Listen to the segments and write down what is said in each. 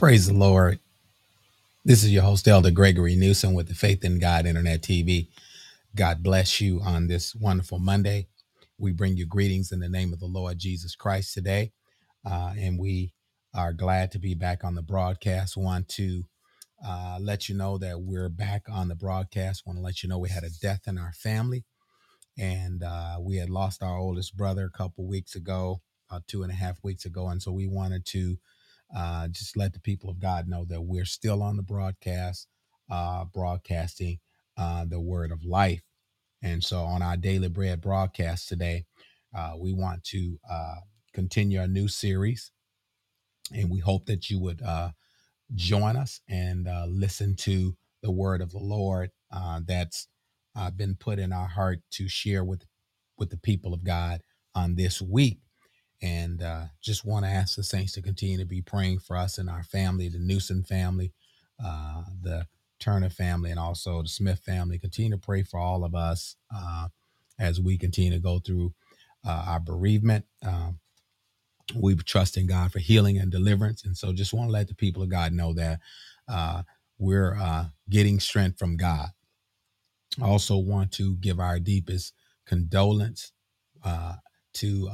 Praise the Lord. This is your host, Elder Gregory Newsom with the Faith in God Internet TV. God bless you on this wonderful Monday. We bring you greetings in the name of the Lord Jesus Christ today. Uh, and we are glad to be back on the broadcast. Want to uh, let you know that we're back on the broadcast. Want to let you know we had a death in our family, and uh, we had lost our oldest brother a couple weeks ago, about two and a half weeks ago. And so we wanted to uh, just let the people of God know that we're still on the broadcast, uh, broadcasting uh, the word of life. And so on our Daily Bread broadcast today, uh, we want to uh, continue a new series. And we hope that you would uh, join us and uh, listen to the word of the Lord uh, that's uh, been put in our heart to share with, with the people of God on this week and uh, just want to ask the saints to continue to be praying for us and our family, the Newsom family, uh, the Turner family, and also the Smith family. Continue to pray for all of us uh, as we continue to go through uh, our bereavement. Um, we trust in God for healing and deliverance, and so just want to let the people of God know that uh, we're uh, getting strength from God. I also want to give our deepest condolence to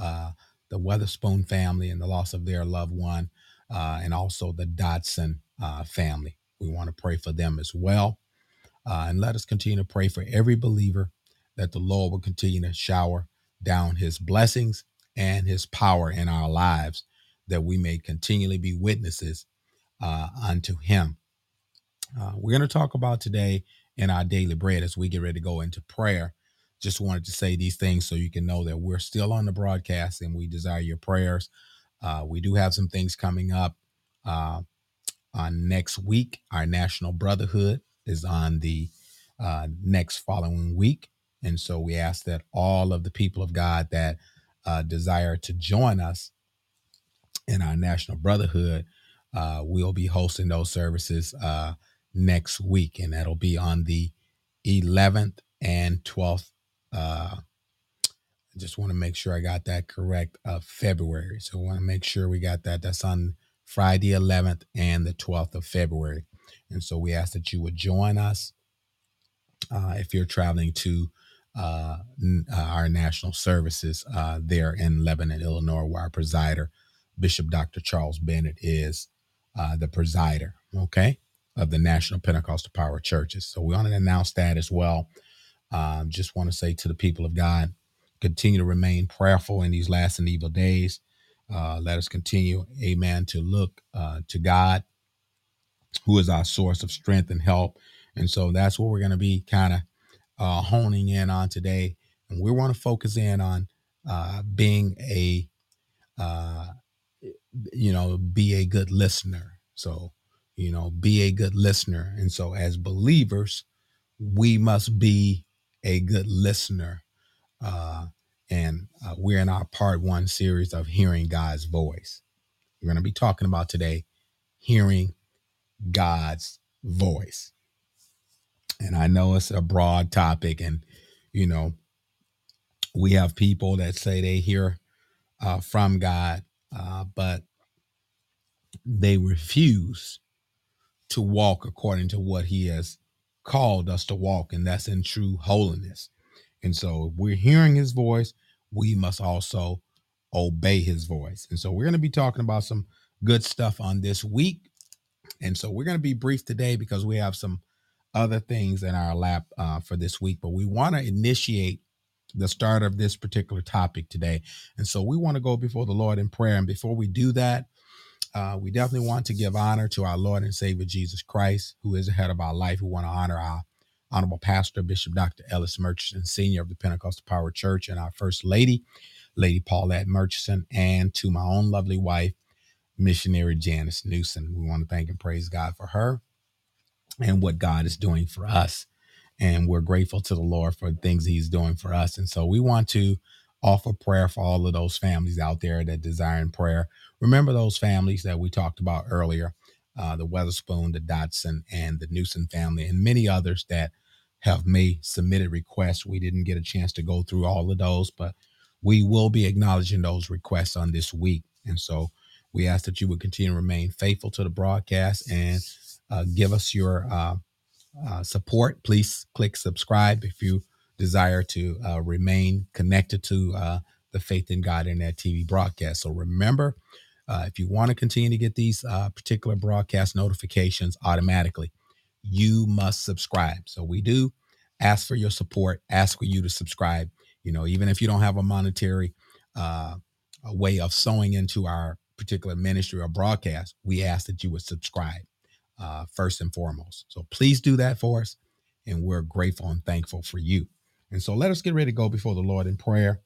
the Weatherspoon family and the loss of their loved one, uh, and also the Dodson uh, family. We want to pray for them as well. Uh, and let us continue to pray for every believer that the Lord will continue to shower down his blessings and his power in our lives, that we may continually be witnesses uh, unto him. Uh, we're going to talk about today in our daily bread as we get ready to go into prayer. Just wanted to say these things so you can know that we're still on the broadcast and we desire your prayers. Uh, we do have some things coming up uh, on next week. Our National Brotherhood is on the uh, next following week. And so we ask that all of the people of God that uh, desire to join us in our National Brotherhood, uh, we'll be hosting those services uh, next week. And that'll be on the 11th and 12th. Uh, I just want to make sure I got that correct of February. So I want to make sure we got that. That's on Friday 11th and the 12th of February. And so we ask that you would join us uh, if you're traveling to uh, n- uh, our national services uh, there in Lebanon, Illinois, where our presider, Bishop Dr. Charles Bennett, is uh, the presider, okay, of the National Pentecostal Power Churches. So we want to announce that as well. Um, just want to say to the people of God, continue to remain prayerful in these last and evil days. Uh, let us continue, amen, to look uh, to God, who is our source of strength and help. And so that's what we're going to be kind of uh, honing in on today. And we want to focus in on uh, being a, uh, you know, be a good listener. So, you know, be a good listener. And so as believers, we must be a good listener. Uh, and uh, we're in our part one series of hearing God's voice. We're going to be talking about today hearing God's voice. And I know it's a broad topic, and you know, we have people that say they hear uh, from God, uh, but they refuse to walk according to what He has called us to walk, and that's in true holiness. And so, if we're hearing His voice, we must also obey His voice. And so, we're going to be talking about some good stuff on this week. And so, we're going to be brief today because we have some other things in our lap uh, for this week, but we want to initiate the start of this particular topic today. And so we want to go before the Lord in prayer. And before we do that, uh, we definitely want to give honor to our Lord and Savior Jesus Christ, who is the head of our life. We want to honor our honorable pastor, Bishop Dr. Ellis Murchison, Senior of the Pentecostal Power Church, and our First Lady, Lady Paulette Murchison, and to my own lovely wife, missionary Janice Newsom. We want to thank and praise God for her and what God is doing for us. And we're grateful to the Lord for the things He's doing for us. And so we want to offer prayer for all of those families out there that desire in prayer. Remember those families that we talked about earlier uh, the Weatherspoon, the Dodson, and the Newsom family, and many others that have made submitted requests. We didn't get a chance to go through all of those, but we will be acknowledging those requests on this week. And so We ask that you would continue to remain faithful to the broadcast and uh, give us your uh, uh, support. Please click subscribe if you desire to uh, remain connected to uh, the Faith in God Internet TV broadcast. So remember, uh, if you want to continue to get these uh, particular broadcast notifications automatically, you must subscribe. So we do ask for your support, ask for you to subscribe. You know, even if you don't have a monetary uh, a way of sowing into our particular ministry or broadcast, we ask that you would subscribe uh, first and foremost. So please do that for us. And we're grateful and thankful for you. And so let us get ready to go before the Lord in prayer.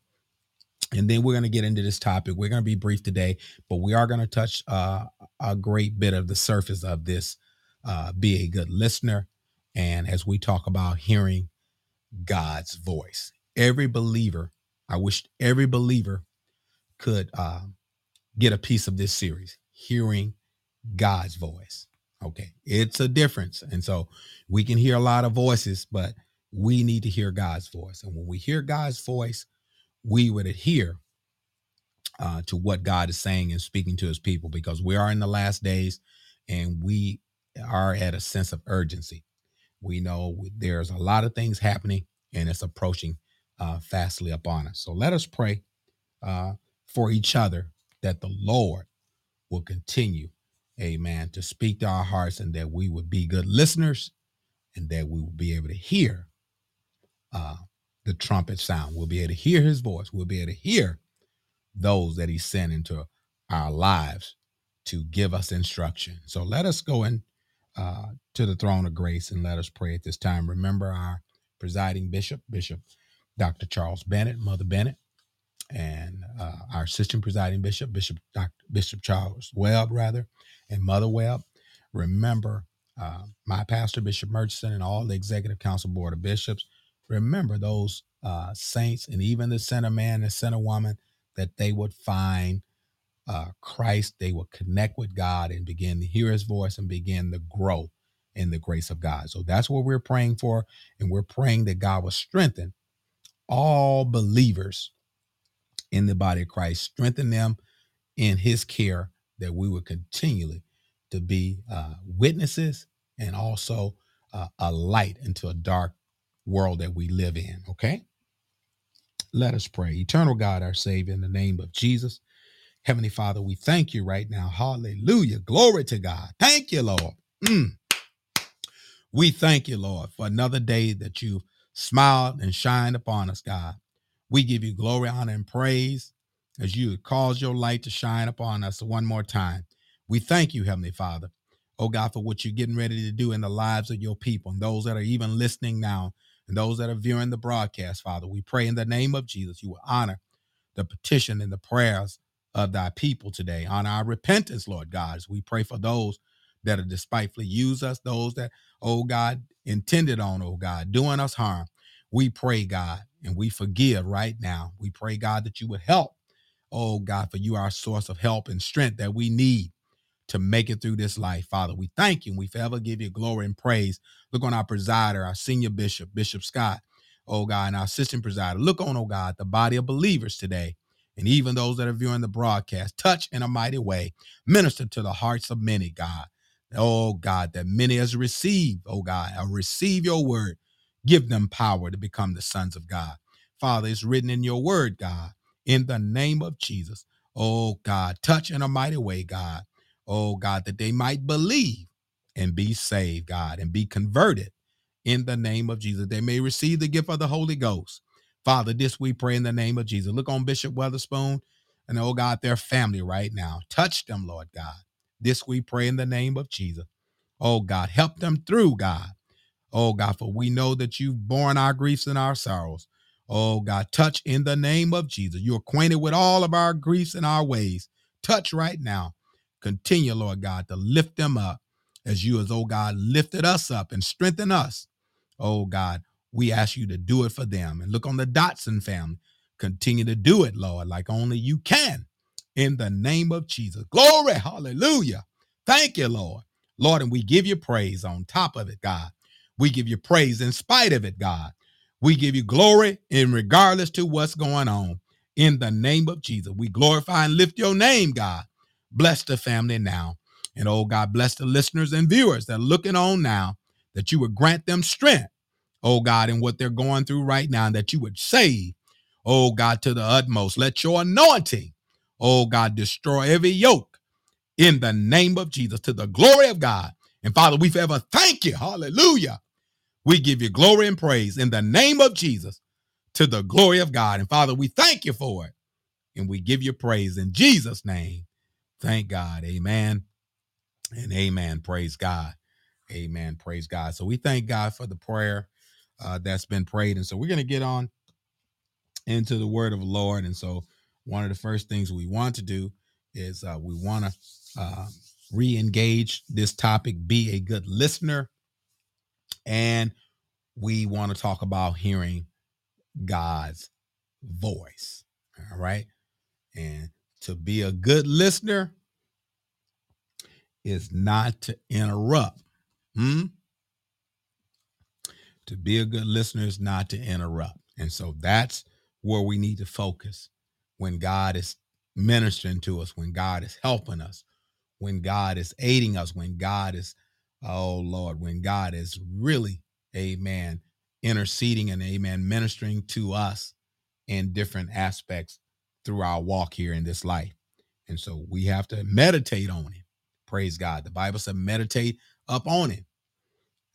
And then we're going to get into this topic. We're going to be brief today, but we are going to touch uh, a great bit of the surface of this. Uh, be a good listener. And as we talk about hearing God's voice, every believer, I wish every believer could uh, get a piece of this series, hearing God's voice. Okay, it's a difference. And so we can hear a lot of voices, but we need to hear God's voice. And when we hear God's voice, we would adhere uh, to what God is saying and speaking to his people because we are in the last days and we are at a sense of urgency. We know there's a lot of things happening and it's approaching uh, fastly upon us. So let us pray uh, for each other that the Lord will continue, amen, to speak to our hearts and that we would be good listeners and that we will be able to hear uh, the trumpet sound. We'll be able to hear his voice. We'll be able to hear those that he sent into our lives to give us instruction. So let us go in uh, to the throne of grace and let us pray at this time. Remember our presiding bishop, Bishop Dr. Charles Bennett, Mother Bennett, and uh, our assistant presiding bishop, Bishop Dr. Bishop Charles Webb, rather, and Mother Webb. Remember uh, my pastor, Bishop Murchison, and all the executive council board of bishops remember those uh, saints and even the sinner man and sinner woman that they would find uh, Christ, they would connect with God and begin to hear his voice and begin to grow in the grace of God. So that's what we're praying for. And we're praying that God will strengthen all believers in the body of Christ, strengthen them in his care, that we would continually to be uh, witnesses and also uh, a light into a dark world that we live in. Okay? Let us pray. Eternal God, our Savior, in the name of Jesus. Heavenly Father, we thank you right now. Hallelujah. Glory to God. Thank you, Lord. Mm. We thank you, Lord, for another day that you've smiled and shined upon us, God. We give you glory, honor, and praise as you cause your light to shine upon us one more time. We thank you, Heavenly Father, oh God, for what you're getting ready to do in the lives of your people and those that are even listening now and those that are viewing the broadcast, Father. We pray in the name of Jesus, you will honor the petition and the prayers of thy people today. Honor our repentance, Lord God, as we pray for those that are despitefully use us, those that, oh God, intended on, oh God, doing us harm. We pray, God, and we forgive right now. We pray, God, that you would help, oh God, for you are our source of help and strength that we need to make it through this life. Father, we thank you and we forever give you glory and praise. Look on our presider, our senior bishop, Bishop Scott, oh God, and our assistant presider. Look on, oh God, the body of believers today. And even those that are viewing the broadcast, touch in a mighty way, minister to the hearts of many, God. Oh God, that many has received, oh God, or receive your word. Give them power to become the sons of God. Father, it's written in your word, God, in the name of Jesus. Oh God, touch in a mighty way, God oh God, that they might believe and be saved, God, and be converted in the name of Jesus. They may receive the gift of the Holy Ghost. Father, this we pray in the name of Jesus. Look on Bishop Weatherspoon and, oh God, their family right now. Touch them, Lord God. This we pray in the name of Jesus. Oh God, help them through, God. Oh God, for we know that you've borne our griefs and our sorrows. Oh God, touch in the name of Jesus. You're acquainted with all of our griefs and our ways. Touch right now. Continue, Lord God, to lift them up as you, as oh God, lifted us up and strengthen us. Oh God, we ask you to do it for them. And look on the Dotson family. Continue to do it, Lord, like only you can. In the name of Jesus. Glory. Hallelujah. Thank you, Lord. Lord, and we give you praise on top of it, God. We give you praise in spite of it, God. We give you glory in regardless to what's going on. In the name of Jesus, we glorify and lift your name, God. Bless the family now. And oh God, bless the listeners and viewers that are looking on now, that you would grant them strength, oh God, in what they're going through right now, and that you would save, oh God, to the utmost. Let your anointing, oh God, destroy every yoke in the name of Jesus to the glory of God. And Father, we forever thank you. Hallelujah. We give you glory and praise in the name of Jesus to the glory of God. And Father, we thank you for it. And we give you praise in Jesus' name. Thank God. Amen and amen. Praise God. Amen. Praise God. So we thank God for the prayer uh, that's been prayed. And so we're going to get on into the word of the Lord. And so one of the first things we want to do is uh, we want to uh, re engage this topic, be a good listener. And we want to talk about hearing God's voice. All right. And to be a good listener is not to interrupt. Hmm? To be a good listener is not to interrupt. And so that's where we need to focus when God is ministering to us, when God is helping us, when God is aiding us, when God is, oh Lord, when God is really, amen, interceding and amen, ministering to us in different aspects through our walk here in this life. And so we have to meditate on it. Praise God. The Bible said meditate up on it.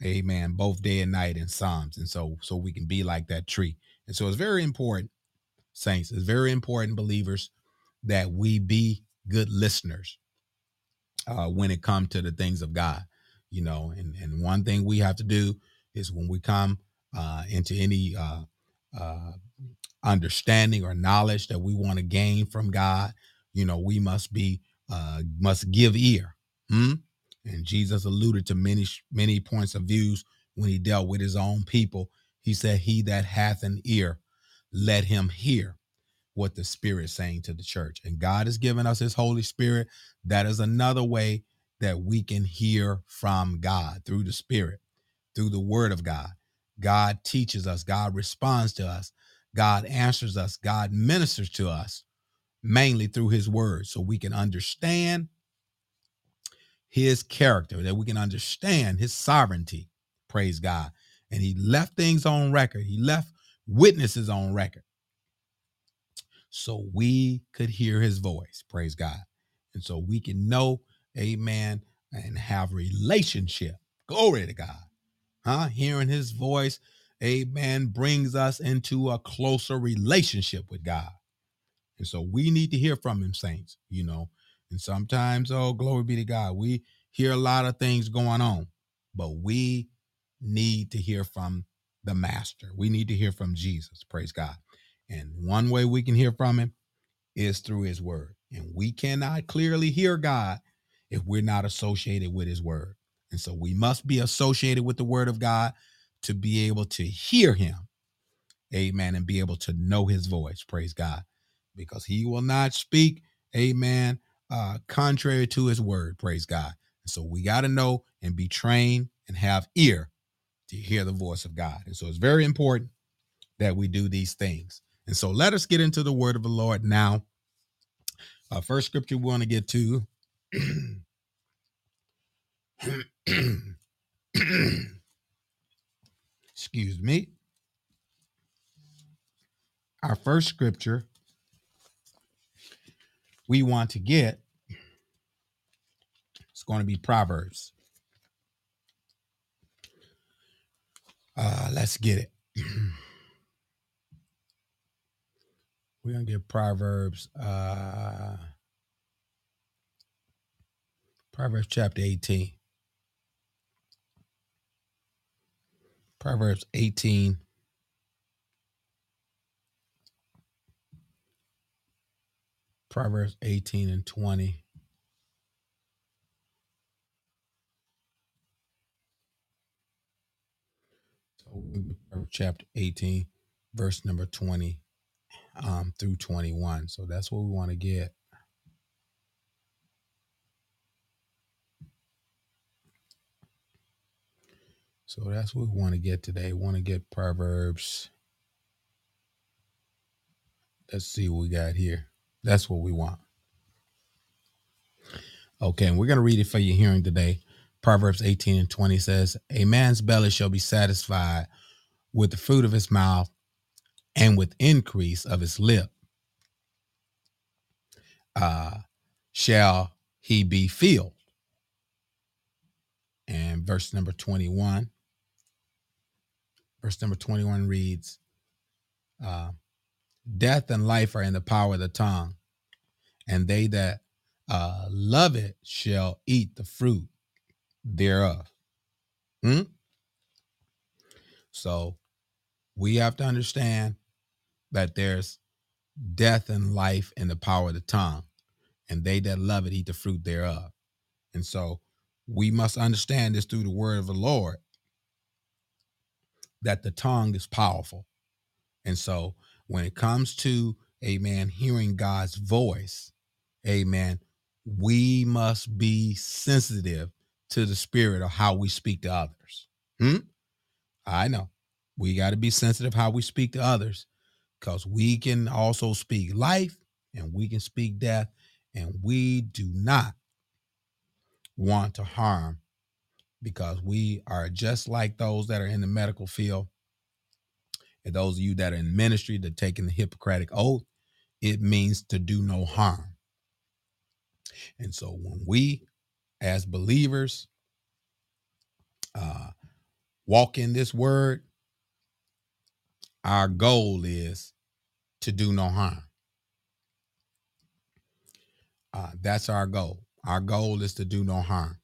Amen. Both day and night in Psalms. And so so we can be like that tree. And so it's very important, saints, it's very important, believers, that we be good listeners uh, when it comes to the things of God. You know, and, and one thing we have to do is when we come uh, into any uh, uh, understanding or knowledge that we want to gain from God, you know, we must be uh, must give ear. Hmm? And Jesus alluded to many many points of views when he dealt with his own people. He said, "He that hath an ear, let him hear." what the Spirit is saying to the church. And God has given us His Holy Spirit. That is another way that we can hear from God through the Spirit, through the Word of God. God teaches us, God responds to us, God answers us, God ministers to us, mainly through His Word, so we can understand His character, that we can understand His sovereignty. Praise God. And He left things on record, He left witnesses on record so we could hear his voice. Praise God. And so we can know, amen, and have relationship. Glory to God. Huh? Hearing his voice, amen, brings us into a closer relationship with God. And so we need to hear from him, saints, you know. And sometimes, oh, glory be to God, we hear a lot of things going on, but we need to hear from the master. We need to hear from Jesus. Praise God. And one way we can hear from him is through his word. And we cannot clearly hear God if we're not associated with his word. And so we must be associated with the word of God to be able to hear him. Amen. And be able to know his voice. Praise God. Because he will not speak, amen, uh, contrary to his word. Praise God. And so we got to know and be trained and have ear to hear the voice of God. And so it's very important that we do these things. And so let us get into the word of the Lord now. Uh, first scripture we want to get to. Excuse me. Our first scripture we want to get is going to be Proverbs. Uh, let's get it. We're gonna get Proverbs, uh Proverbs chapter 18. Proverbs 18. Proverbs 18 and 20. So chapter 18, verse number 20 um, through 21. So that's what we want to get. So that's what we want to get today. We want to get Proverbs. Let's see what we got here. That's what we want. Okay, and we're going to read it for your hearing today. Proverbs 18 and 20 says, A man's belly shall be satisfied with the fruit of his mouth and with increase of his lip uh, shall he be filled. And verse number 21, verse number 21 reads, uh, Death and life are in the power of the tongue, and they that uh, love it shall eat the fruit thereof. Hmm? So we have to understand that there's death and life in the power of the tongue, and they that love it eat the fruit thereof. And so we must understand this through the word of the Lord that the tongue is powerful. And so when it comes to, amen, hearing God's voice, amen, we must be sensitive to the spirit of how we speak to others. Hmm? I know. We got to be sensitive how we speak to others because we can also speak life and we can speak death, and we do not want to harm because we are just like those that are in the medical field and those of you that are in ministry that taking the Hippocratic oath, it means to do no harm. And so when we as believers uh, walk in this word, our goal is to do no harm. Uh, that's our goal. Our goal is to do no harm.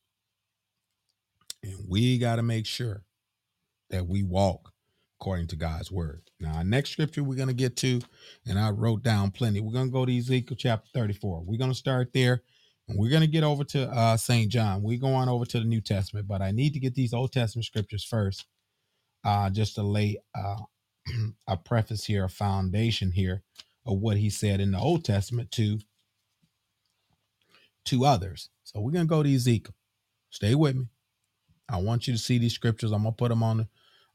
And we got to make sure that we walk according to God's word. Now, our next scripture we're going to get to, and I wrote down plenty. We're going to go to Ezekiel chapter 34. We're going to start there, and we're going to get over to uh, St. John. We're going over to the New Testament, but I need to get these Old Testament scriptures first, uh, just to lay uh, a preface here, a foundation here of what he said in the Old Testament to to others. So we're gonna go to Ezekiel. Stay with me. I want you to see these scriptures. I'm gonna put them on the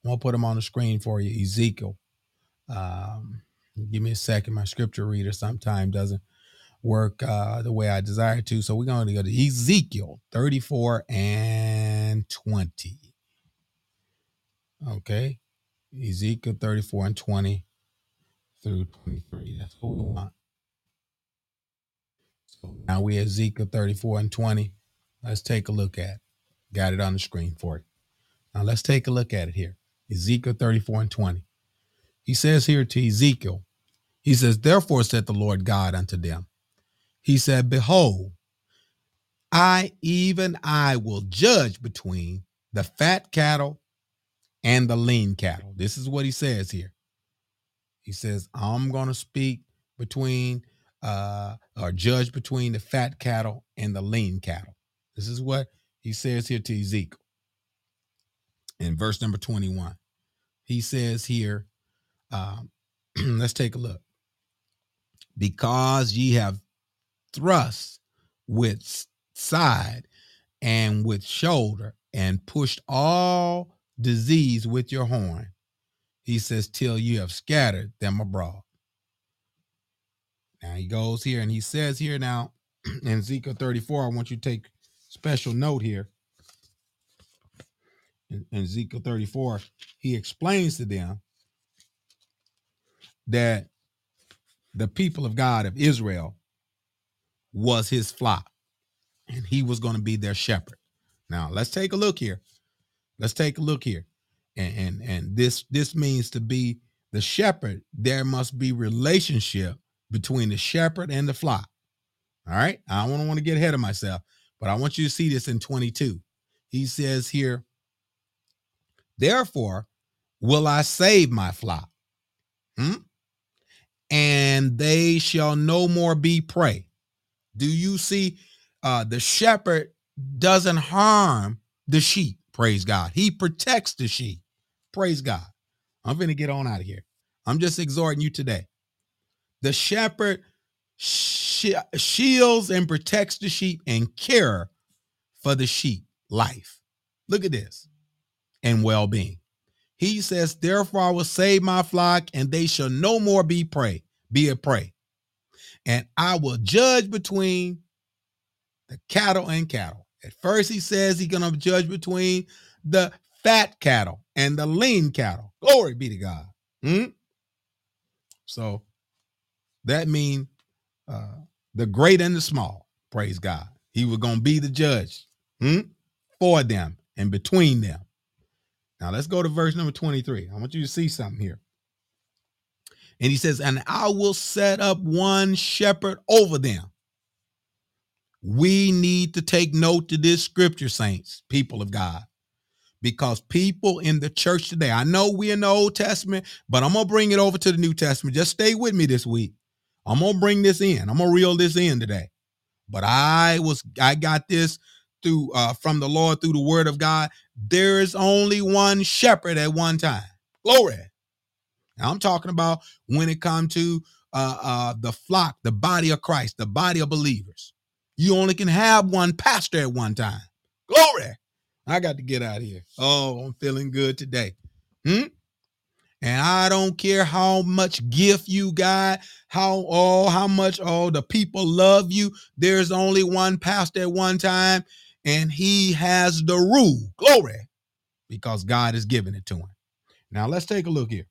I'm gonna put them on the screen for you. Ezekiel. Um, give me a second. My scripture reader sometimes doesn't work uh, the way I desire to. So we're going to go to Ezekiel 34 and 20. Okay. Ezekiel 34 and 20 through 23. That's what we want. So now we Ezekiel 34 and 20. Let's take a look at. Got it on the screen for you. Now let's take a look at it here. Ezekiel 34 and 20. He says here to Ezekiel, he says, Therefore said the Lord God unto them, He said, Behold, I, even I, will judge between the fat cattle and the lean cattle. This is what he says here. He says, I'm going to speak between uh, or judge between the fat cattle and the lean cattle. This is what he says here to Ezekiel in verse number 21. He says here, um, let's take a look. Because ye have thrust with side and with shoulder and pushed all disease with your horn. He says, till you have scattered them abroad. Now he goes here and he says here now in Ezekiel 34, I want you to take special note here. In, in Ezekiel 34, he explains to them that the people of God of Israel was his flock and he was going to be their shepherd. Now let's take a look here. Let's take a look here. And, and and this this means to be the shepherd, there must be relationship between the shepherd and the flock. All right. I don't want to get ahead of myself, but I want you to see this in 22. He says here, therefore will I save my flock. Hmm? And they shall no more be prey. Do you see uh the shepherd doesn't harm the sheep? Praise God. He protects the sheep. Praise God. I'm going to get on out of here. I'm just exhorting you today. The shepherd shields and protects the sheep and care for the sheep life. Look at this and well being. He says, Therefore, I will save my flock, and they shall no more be prey, be a prey. And I will judge between the cattle and cattle. At first, he says he's to judge between the fat cattle and the lean cattle. Glory be to God. Hmm? So that means uh, the great and the small. Praise God. He was going to be the judge hmm, for them and between them. Now let's go to verse number 23. I want you to see something here. And he says, And I will set up one shepherd over them. We need to take note to this scripture, saints, people of God, because people in the church today, I know we're in the Old Testament, but I'm going to bring it over to the New Testament. Just stay with me this week. I'm to bring this in. I'm to reel this in today. But I was, I got this through, uh, from the Lord through the word of God. There is only one shepherd at one time. Glory. Now I'm talking about when it comes to uh, uh, the flock, the body of Christ, the body of believers. You only can have one pastor at one time. Glory. I got to get out of here. Oh, I'm feeling good today. Hmm? And I don't care how much gift you got, how oh, how much oh the people love you. There's only one pastor at one time, and he has the rule. Glory. Because God has given it to him. Now let's take a look here.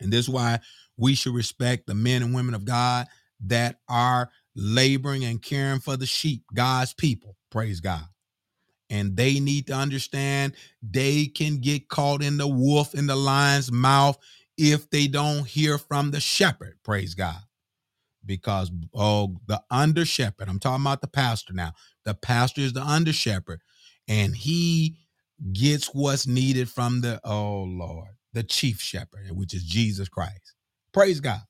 And this is why we should respect the men and women of God that are laboring and caring for the sheep, God's people. Praise God. And they need to understand they can get caught in the wolf in the lion's mouth if they don't hear from the shepherd. Praise God. Because oh, the under shepherd, I'm talking about the pastor now. The pastor is the under shepherd, and he gets what's needed from the oh Lord the chief shepherd, which is Jesus Christ. Praise God.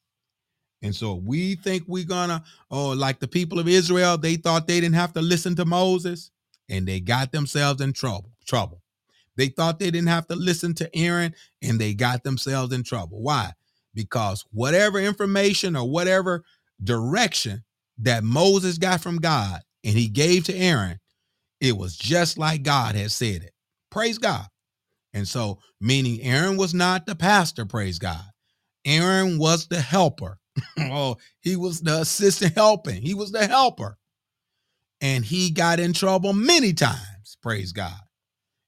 And so we think we're gonna, oh, like the people of Israel, they thought they didn't have to listen to Moses, and they got themselves in trouble. Trouble. They thought they didn't have to listen to Aaron, and they got themselves in trouble. Why? Because whatever information or whatever direction that Moses got from God and he gave to Aaron, it was just like God had said it. Praise God. And so, meaning Aaron was not the pastor, praise God. Aaron was the helper. oh, he was the assistant helping. He was the helper. And he got in trouble many times, praise God.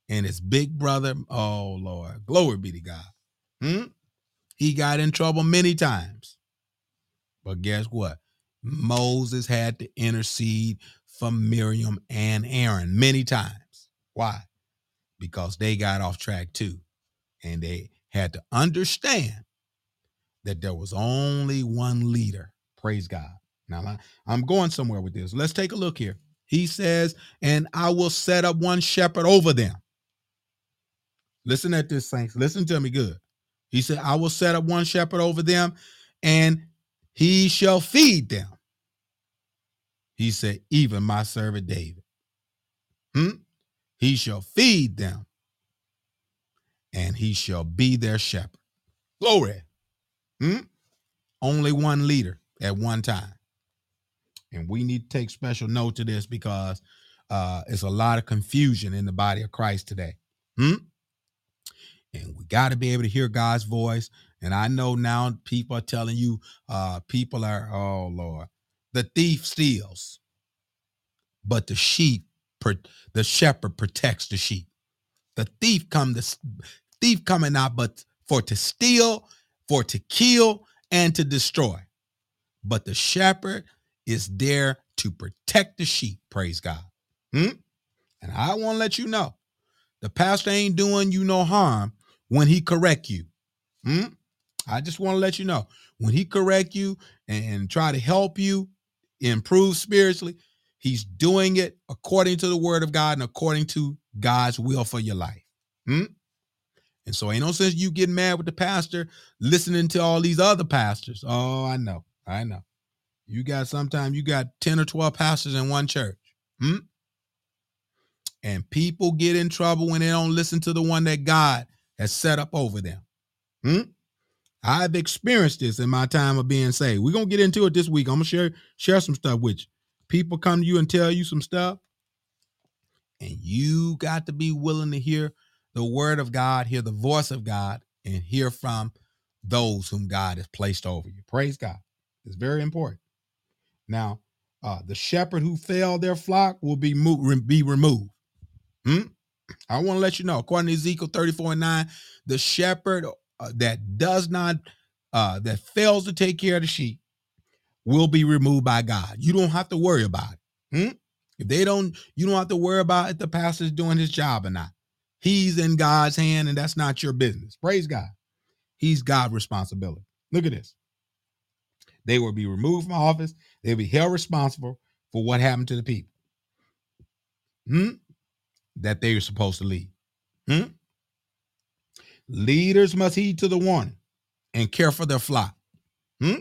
And his big brother, oh Lord, glory be to God. Hmm? He got in trouble many times. But guess what? Moses had to intercede for Miriam and Aaron many times. Why? because they got off track too. And they had to understand that there was only one leader. Praise God. Now, I'm going somewhere with this. Let's take a look here. He says, And I will set up one shepherd over them. Listen at this, saints. Listen to me good. He said, I will set up one shepherd over them, and he shall feed them. He said, Even my servant David. Hmm? He shall feed them, and he shall be their shepherd. Glory. Hmm? Only one leader at one time. And we need to take special note to this because uh, it's a lot of confusion in the body of Christ today. Hmm? And we got to be able to hear God's voice. And I know now people are telling you, uh, people are, oh Lord, the thief steals, but the sheep the shepherd protects the sheep. The thief come the thief coming out, but for to steal, for to kill, and to destroy. But the shepherd is there to protect the sheep. Praise God. Hmm? And I want to let you know, the pastor ain't doing you no harm when he correct you. Hmm? I just want to let you know when he correct you and try to help you improve spiritually, He's doing it according to the word of God and according to God's will for your life. Hmm? And so ain't no sense you getting mad with the pastor, listening to all these other pastors. Oh, I know. I know. You got sometimes you got 10 or 12 pastors in one church. Hmm? And people get in trouble when they don't listen to the one that God has set up over them. Hmm? I've experienced this in my time of being saved. We're gonna get into it this week. I'm gonna share share some stuff with you people come to you and tell you some stuff, and you got to be willing to hear the word of God, hear the voice of God, and hear from those whom God has placed over you. Praise God. It's very important. Now, Uh, the shepherd who failed their flock will be mo- be removed. Hmm? I want to let you know, according to Ezekiel 34 and 9, the shepherd uh, that does not, uh, that fails to take care of the sheep will be removed by God. You don't have to worry about it. Hmm? If they don't, you don't have to worry about if the pastor's doing his job or not. He's in God's hand, and that's not your business. Praise God. He's God's responsibility. Look at this. They will be removed from office. They'll be held responsible for what happened to the people hmm? that they are supposed to lead. Hmm? Leaders must heed to the warning and care for their flock. Hmm?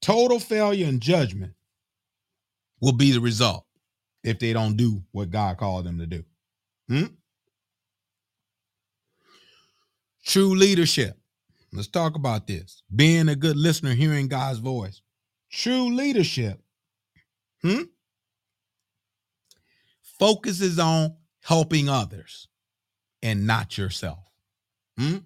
Total failure and judgment will be the result if they don't do what God called them to do. Hmm? True leadership. Let's talk about this. Being a good listener, hearing God's voice. True leadership hmm, focuses on helping others and not yourself. Hmm?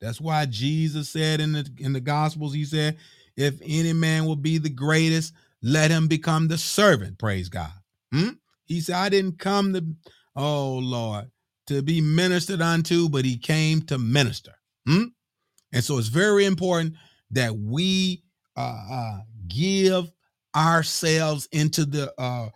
That's why Jesus said in the in the Gospels, he said, "If any man will be the greatest, let him become the servant." Praise God. Hmm? He said, "I didn't come to, oh Lord, to be ministered unto, but he came to minister." Hmm? And so it's very important that we uh, uh, give ourselves into the uh,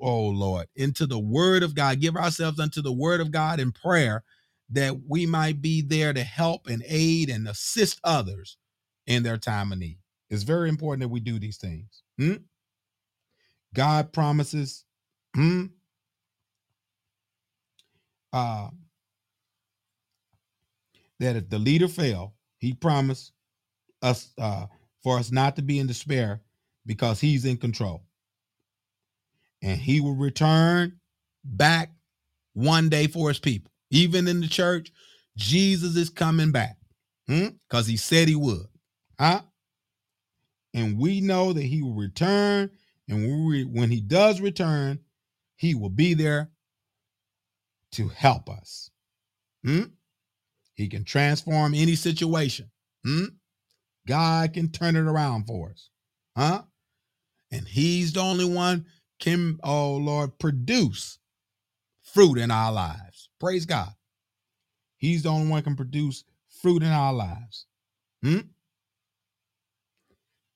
oh Lord, into the Word of God. Give ourselves unto the Word of God in prayer that we might be there to help and aid and assist others in their time of need. It's very important that we do these things. Hmm? God promises hmm, uh, that if the leader fail, he promised us uh, for us not to be in despair because he's in control. And he will return back one day for his people. Even in the church, Jesus is coming back because hmm? he said he would. Huh? And we know that he will return. And when, he does return, he will be there to help us. Hmm? He can transform any situation. Hmm? God can turn it around for us. Huh? And he's the only one can, oh Lord, produce fruit in our lives. Praise God. He's the only one can produce fruit in our lives. Hmm?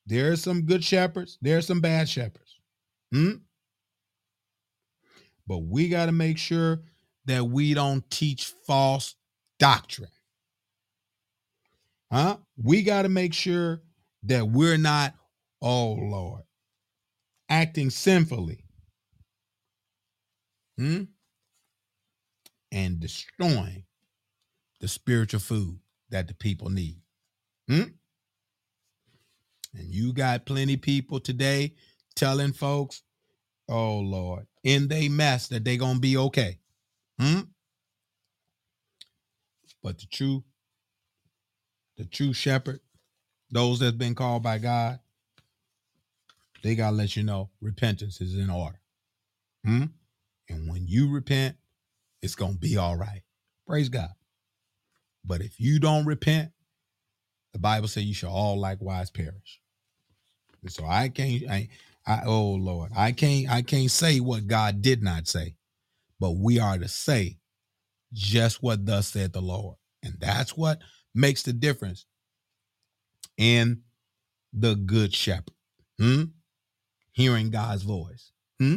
There are some good shepherds, there are some bad shepherds. Hmm? But we got to make sure that we don't teach false doctrine. Huh? We got to make sure that we're not, oh Lord, acting sinfully hmm? and destroying the spiritual food that the people need. Hmm? And you got plenty people today telling folks, oh Lord, in they mess that they gonna be okay. Hmm? But the true, the true shepherd, those that's been called by God, they gotta let you know repentance is in order. Hmm? And when you repent, it's gonna be all right. Praise God. But if you don't repent, the Bible says you shall all likewise perish. And so I can't I, I oh Lord, I can't I can't say what God did not say, but we are to say just what thus said the Lord. And that's what makes the difference in the good shepherd. Hmm? Hearing God's voice. Hmm?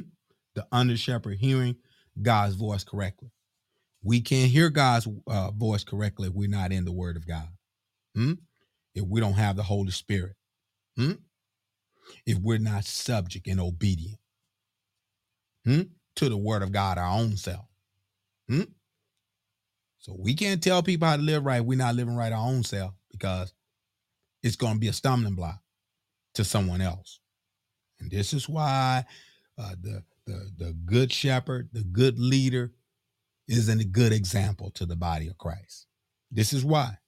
The under shepherd hearing God's voice correctly. We can't hear God's uh, voice correctly if we're not in the Word of God. Hmm? If we don't have the Holy Spirit. Hmm? If we're not subject and obedient hmm? to the Word of God, our own self. Hmm? So we can't tell people how to live right. We're not living right our own self because it's going to be a stumbling block to someone else. And this is why uh, the, the the good shepherd, the good leader, isn't a good example to the body of Christ. This is why.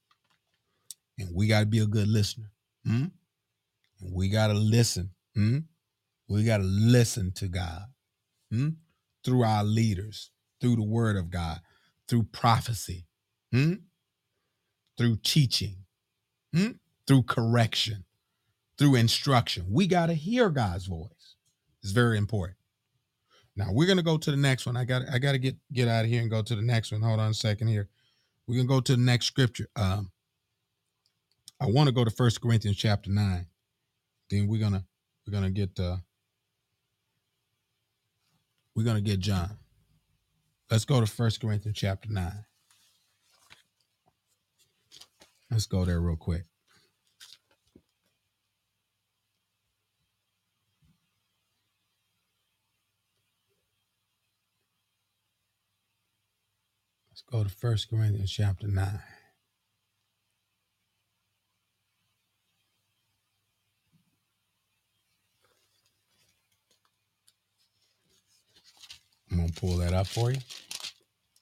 And we got to be a good listener. Hmm? We got to listen. Hmm? We got to listen to God hmm? through our leaders, through the word of God, through prophecy, hmm? through teaching, hmm? through correction, through instruction. We got to hear God's voice. It's very important. Now we're gonna go to the next one. I got I gotta get get out of here and go to the next one. Hold on a second here. We're gonna go to the next scripture. Um I want to go to First Corinthians chapter nine. Then we're gonna we're gonna get uh we're gonna get John. Let's go to First Corinthians chapter nine. Let's go there real quick. Let's go to First Corinthians chapter 9. I'm going to pull that up for you.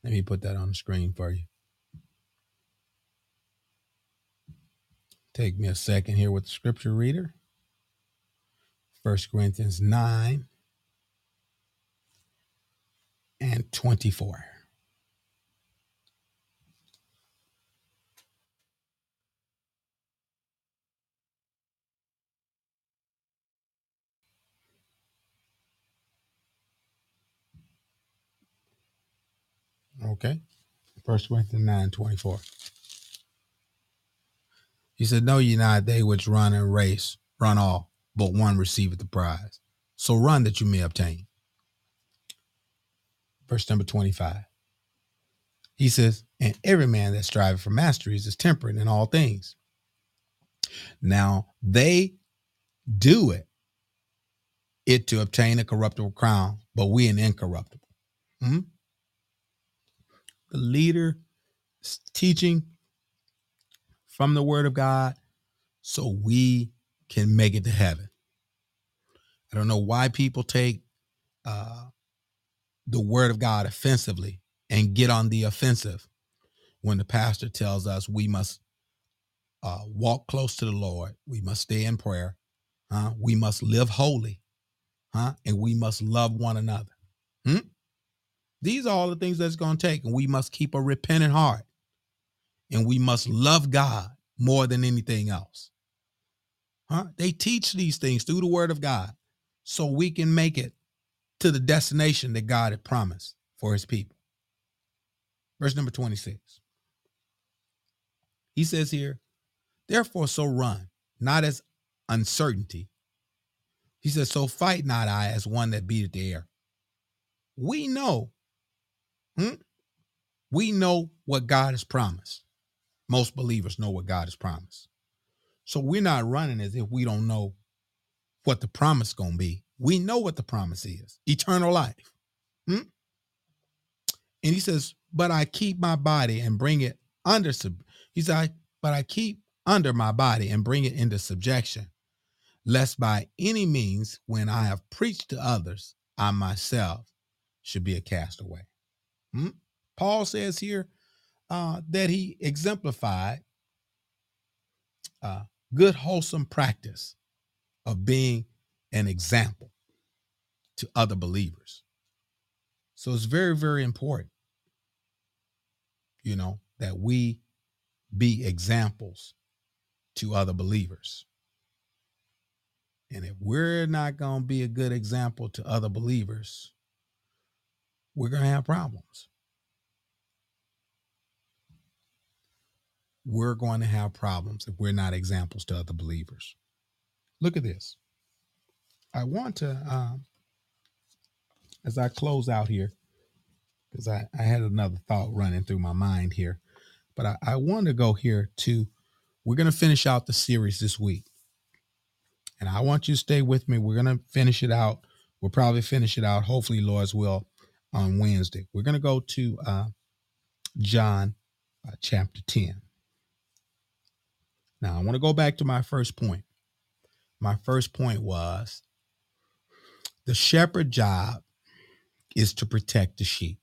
Let me put that on the screen for you. Take me a second here with the scripture reader. First Corinthians 9 and 24. Okay. First Corinthians 9 24. He said, Know ye not they which run in race run all, but one receiveth the prize. So run that you may obtain. Verse number 25. He says, And every man that striveth for masteries is temperate in all things. Now they do it, it to obtain a corruptible crown, but we an incorruptible. Hmm? The leader teaching from the word of God so we can make it to heaven. I don't know why people take uh, the word of God offensively and get on the offensive when the pastor tells us we must uh, walk close to the Lord, we must stay in prayer, huh? we must live holy, huh? and we must love one another. Hmm? These are all the things that's going to take, and we must keep a repentant heart, and we must love God more than anything else. Huh? They teach these things through the Word of God, so we can make it to the destination that God had promised for His people. Verse number twenty-six. He says here, Therefore, so run, not as uncertainty. He says, So fight not I as one that beateth the air. We know, hmm? we know what God has promised. Most believers know what God has promised. So we're not running as if we don't know what the promise gonna be. We know what the promise is: eternal life. Hmm? And he says, "But I keep my body and bring it under sub." He said, "But I keep under my body and bring it into subjection, lest by any means, when I have preached to others, I myself should be a castaway." Paul says here uh, that he exemplified uh, good, wholesome practice of being an example to other believers. So it's very, very important, you know, that we be examples to other believers. And if we're not going to be a good example to other believers, we're going to have problems. We're going to have problems if we're not examples to other believers. Look at this. I want to, um, as I close out here, because I, I had another thought running through my mind here, but I, I want to go here to, we're going to finish out the series this week. And I want you to stay with me. We're going to finish it out. We'll probably finish it out, hopefully, Lord's will, on Wednesday. We're going to go to uh, John uh, chapter 10. Now, I want to go back to my first point. My first point was the shepherd job is to protect the sheep.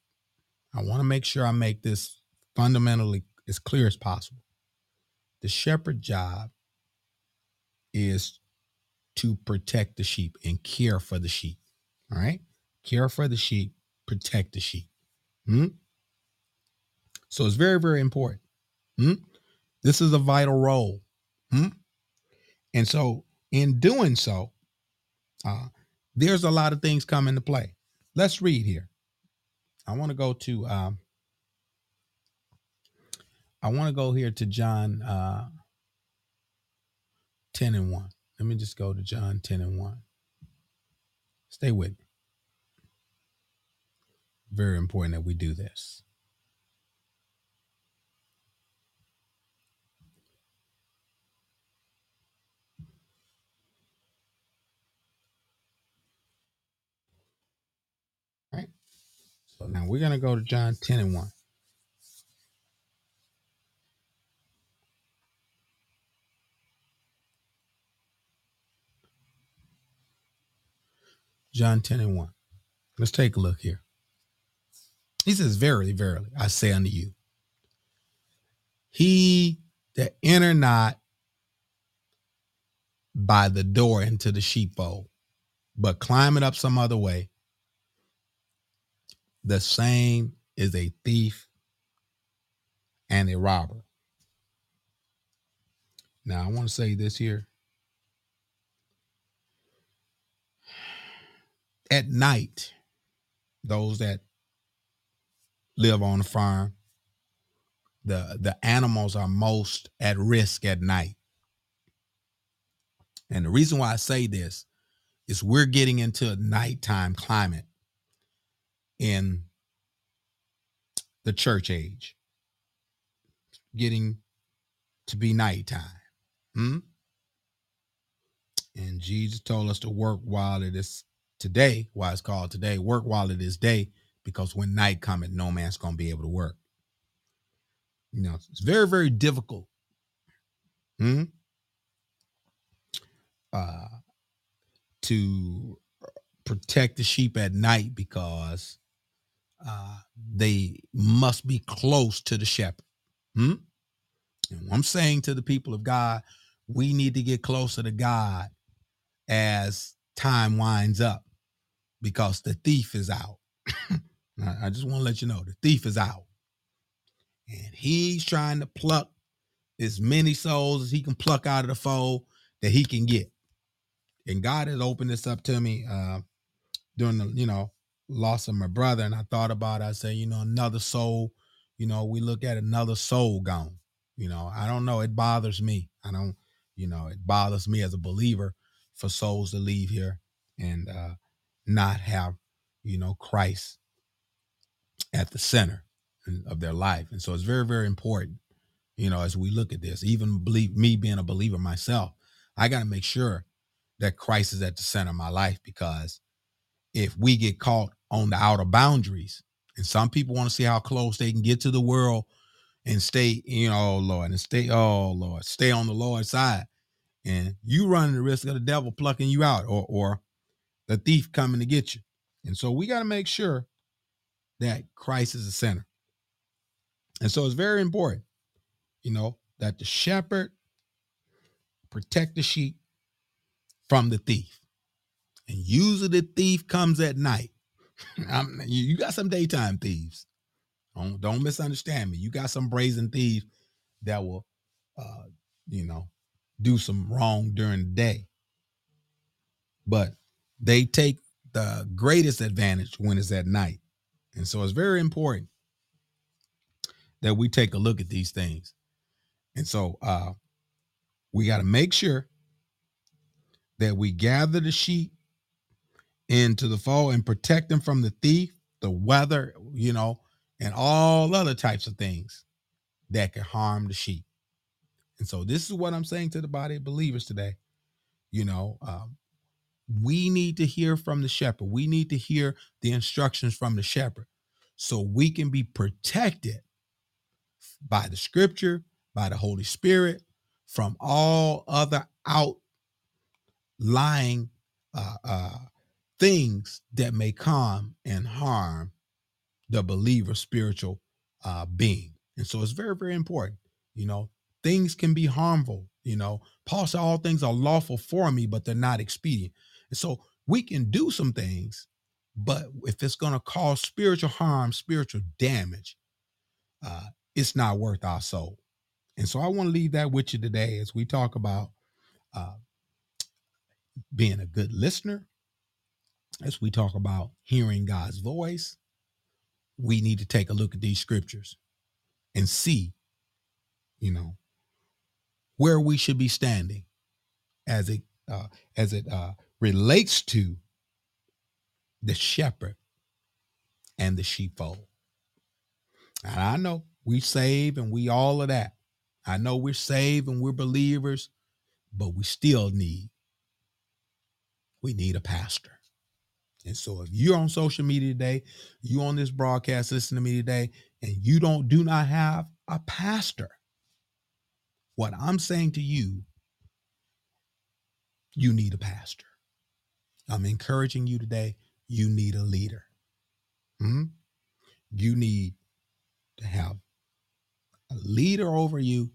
I want to make sure I make this fundamentally as clear as possible. The shepherd job is to protect the sheep and care for the sheep. All right? Care for the sheep, protect the sheep. Hmm? So it's very, very important. Hmm? This is a vital role. Hmm? And so, in doing so, uh, There's a lot of things come into play. Let's read here. I want to go to um, I want to go here to John uh, 10 and 1. Let me just go to John 10 and 1. Stay with me. Very important that we do this. So now we're going to go to John 10 and 1. John 10 and 1. Let's take a look here. He says, Verily, verily, I say unto you, he that enter not by the door into the sheepfold, but climbing up some other way, the same is a thief and a robber. Now, I want to say this here. At night, those that live on a farm, the the animals are most at risk at night. And the reason why I say this is we're getting into a nighttime climate in the church age, getting to be nighttime. Hmm? And Jesus told us to work while it is today, why it's called today, work while it is day, because when night cometh, no man's going to be able to work. You know, it's very, very difficult. Hmm? Uh, to protect the sheep at night because uh, they must be close to the shepherd. Hmm? And I'm saying to the people of God, we need to get closer to God as time winds up because the thief is out. I just want to let you know the thief is out. And he's trying to pluck as many souls as he can pluck out of the fold that he can get. And God has opened this up to me uh, during the, you know, loss of my brother. And I thought about it. I said, you know, another soul, you know, we look at another soul gone. You know, I don't know. It bothers me. I don't, you know, it bothers me as a believer for souls to leave here and uh, not have, you know, Christ at the center of their life. And so it's very, very important, you know, as we look at this, even believe me being a believer myself, I got to make sure that Christ is at the center of my life because if we get caught on the outer boundaries, and some people want to see how close they can get to the world and stay, you know, oh Lord, and stay, oh Lord, stay on the Lord's side. And you run the risk of the devil plucking you out or or the thief coming to get you. And so we got to make sure that Christ is the center. And so it's very important, you know, that the shepherd protect the sheep from the thief. And usually the thief comes at night. you got some daytime thieves. Don't, don't misunderstand me. You got some brazen thieves that will, uh, you know, do some wrong during the day. But they take the greatest advantage when it's at night. And so it's very important that we take a look at these things. And so uh, we got to make sure that we gather the sheep into the fold and protect them from the thief, the weather, you know, and all other types of things that can harm the sheep. And so this is what I'm saying to the body of believers today. You know, um, we need to hear from the shepherd. We need to hear the instructions from the shepherd so we can be protected by the scripture, by the Holy Spirit, from all other outlying uh, uh, things that may come and harm the believer spiritual uh, being. And so it's very, very important. You know, things can be harmful. You know, Paul said all things are lawful for me, but they're not expedient. And so we can do some things, but if it's going to cause spiritual harm, spiritual damage, uh, it's not worth our soul. And so I want to leave that with you today as we talk about uh, being a good listener as we talk about hearing God's voice, we need to take a look at these scriptures and see, you know, where we should be standing as it uh, as it uh, relates to the shepherd and the sheepfold. And I know we save and we all of that. I know we're saved and we're believers, but we still need we need a pastor. And so if you're on social media today, you on this broadcast listening to me today, and you don't do not have a pastor, what I'm saying to you, you need a pastor. I'm encouraging you today, you need a leader. Hmm? You need to have a leader over you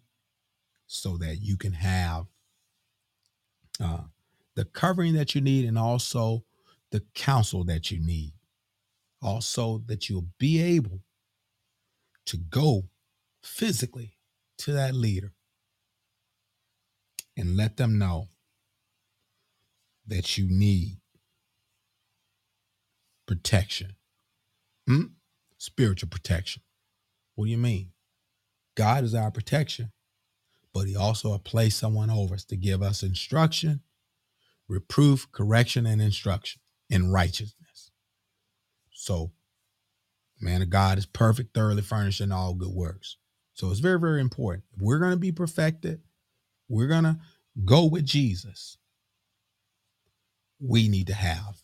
so that you can have uh, the covering that you need and also the counsel that you need. Also, that you'll be able to go physically to that leader and let them know that you need protection, hmm? spiritual protection. What do you mean? God is our protection, but He also placed someone over us to give us instruction, reproof, correction, and instruction in righteousness. So, man of God is perfect, thoroughly furnished in all good works. So it's very, very important. If we're going to be perfected, we're going to go with Jesus. We need to have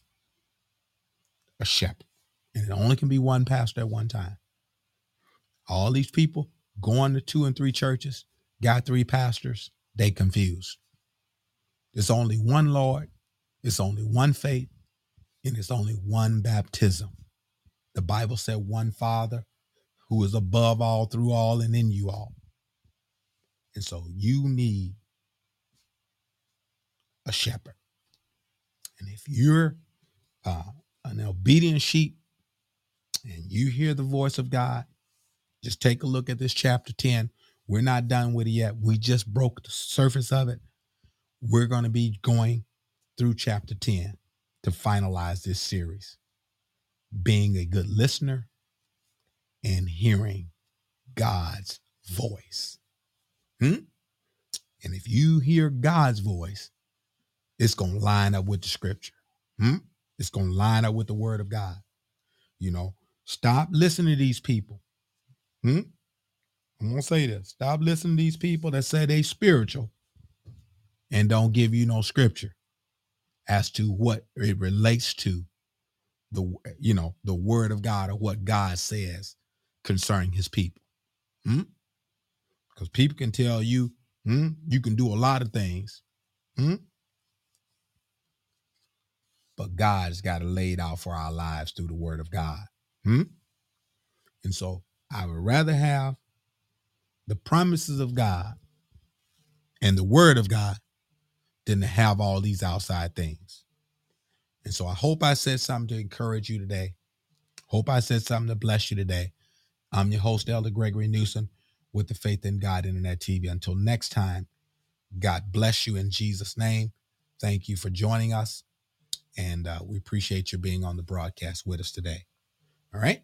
a shepherd. And it only can be one pastor at one time. All these people going to two and three churches, got three pastors, they confused. There's only one Lord, it's only one faith, and it's only one baptism. The Bible said one Father who is above all, through all, and in you all. And so you need a shepherd. And if you're uh, an obedient sheep and you hear the voice of God, just take a look at this chapter 10. We're not done with it yet. We just broke the surface of it. We're going to be going through chapter 10 to finalize this series. Being a good listener and hearing God's voice. Hmm? And if you hear God's voice, it's going to line up with the scripture. Hmm? It's going to line up with the word of God. You know, stop listening to these people. Hmm? I'm going to say this. Stop listening to these people that say they spiritual and don't give you no scripture as to what it relates to the you know the word of God or what God says concerning his people. Hmm? Because people can tell you, hmm, you can do a lot of things. Hmm? But God's got it laid out for our lives through the word of God. Hmm? And so I would rather have the promises of God and the word of God than to have all these outside things. And so I hope I said something to encourage you today. Hope I said something to bless you today. I'm your host, Elder Gregory Newsom, with the Faith in God Internet TV. Until next time, God bless you in Jesus' name. Thank you for joining us. And uh, we appreciate you being on the broadcast with us today. All right.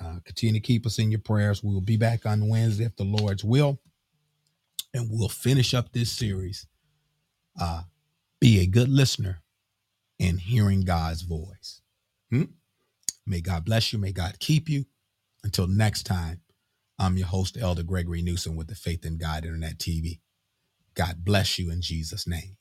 Uh, continue to keep us in your prayers. We will be back on Wednesday if the Lord's will. And we'll finish up this series. Uh, be a good listener in hearing God's voice. Hmm? May God bless you. May God keep you. Until next time, I'm your host, Elder Gregory Newsom with the Faith in God Internet TV. God bless you in Jesus' name.